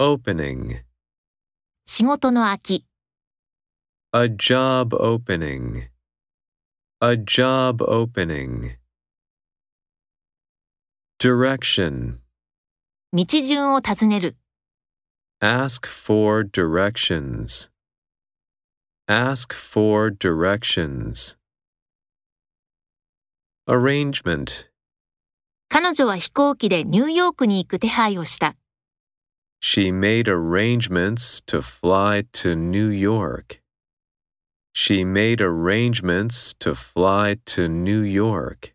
opening, 仕事の空き、a job opening, a job opening. Direction, 道順を尋ねる、ask for directions, ask for directions. Arrangement, 彼女は飛行機でニューヨークに行く手配をした。She made arrangements to fly to New York. She made arrangements to fly to New York.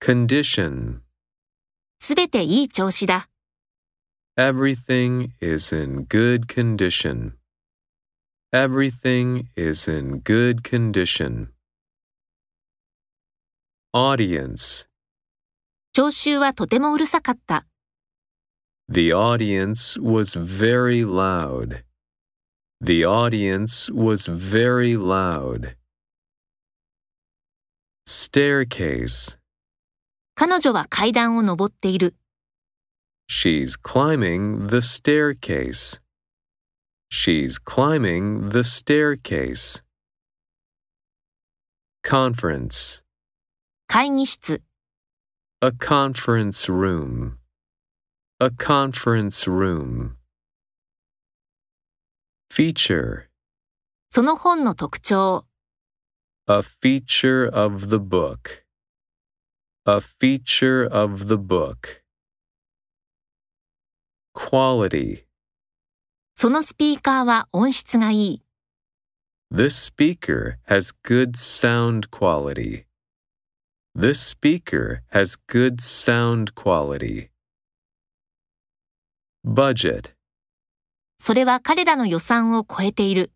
Condition すべていい調子だ。 Everything is in good condition. Everything is in good condition. Audience 聴衆はとてもうるさかった。 The audience was very loud. The audience was very loud. Staircase. 彼女は階段を登っている。 She's climbing the staircase. She's climbing the staircase. Conference. 会議室、 A conference room. A conference room. Feature. その本の特徴、 A feature of the book. A feature of the book. Quality. そのスピーカーは音質がいい。 This speaker has good sound quality. This speaker has good sound quality. Budget. それは彼らの予算を超えている。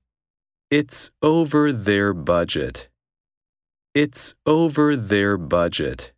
It's over their budget. It's over their budget.